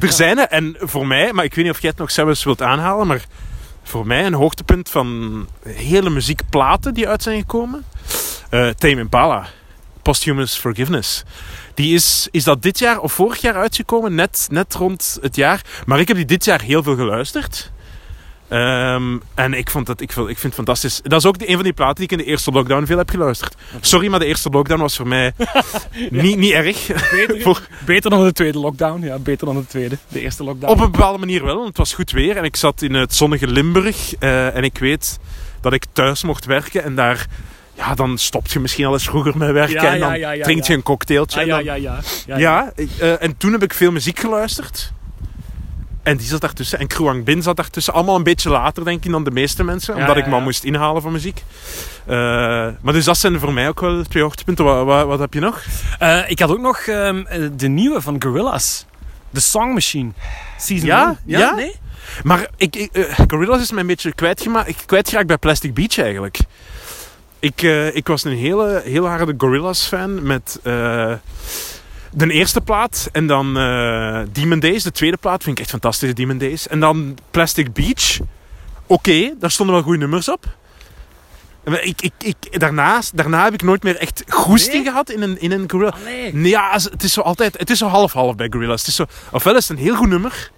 er zijn er, en voor mij, maar ik weet niet of jij het nog zelfs wilt aanhalen, maar voor mij een hoogtepunt van hele muziekplaten die uit zijn gekomen. eh Tame Impala, Posthumous Forgiveness. Die is, is dat dit jaar of vorig jaar uitgekomen, net, net rond het jaar. Maar ik heb die dit jaar heel veel geluisterd. Ehm, en ik, vond dat, ik, vind- ik vind het fantastisch. Dat is ook de, een van die platen die ik in de eerste lockdown veel heb geluisterd. Sorry, maar de eerste lockdown was voor mij niet, niet erg. Beter, Voor- beter dan de tweede lockdown. Ja, beter dan de tweede. De eerste lockdown. Op een bepaalde manier wel, want het was goed weer. En ik zat in het zonnige Limburg. eh, en ik weet dat ik thuis mocht werken. En daar, ja, dan stopt je misschien al eens vroeger met werken. Ja, en dan ja, ja, ja, drinkt je een cocktailtje. Ah, en ja, dan- ja, ja. ja, Ja, eh, en toen heb ik veel muziek geluisterd. En die zat daartussen. En Kruang Bin zat daartussen. Allemaal een beetje later, denk ik, dan de meeste mensen. Ja, omdat ja, ik me al ja. moest inhalen van muziek. Eh, maar dus dat zijn voor mij ook wel twee hoogtepunten. Wat, wat, wat heb je nog? Eh, ik had ook nog ehm, eh, de nieuwe van Gorillaz. The Song Machine. Season Ja? one. Ja? Nee? Maar ik, ik, Gorillaz is mij een beetje kwijtgemaakt. Ik kwijtgeraakt bij Plastic Beach eigenlijk. Ik, ik was een hele, heel harde Gorillaz fan met de eerste plaat en dan eh, Demon Days. De tweede plaat vind ik echt fantastisch, Demon Days. En dan Plastic Beach. Oké, daar stonden wel goede nummers op. Ik, ik, ik, daarnaast, daarna heb ik nooit meer echt goesting Nee? gehad in een, in een Gorillaz. Allee. Nee, Ja, het is zo altijd... Het is zo half-half bij Gorillaz. Het is zo, ofwel is het een heel goed nummer,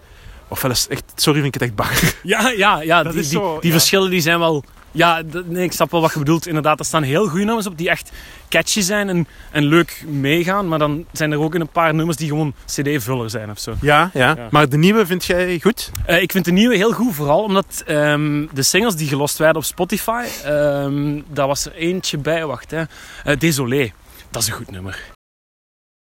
ofwel is het echt... Sorry, vind ik het echt bang. Ja, ja, ja. Dat die, is die, zo, die ja. verschillen die zijn wel... Ja, nee, ik snap wel wat je bedoelt. Inderdaad, er staan heel goede nummers op die echt catchy zijn en, en leuk meegaan. Maar dan zijn er ook een paar nummers die gewoon cd-vuller zijn of zo. Ja, ja, Ja. Maar de nieuwe vind jij goed? Eh, ik vind de nieuwe heel goed, vooral omdat ehm, de singles die gelost werden op Spotify, ehm daar was er eentje bij, wacht hè. Eh, Désolé, dat is een goed nummer.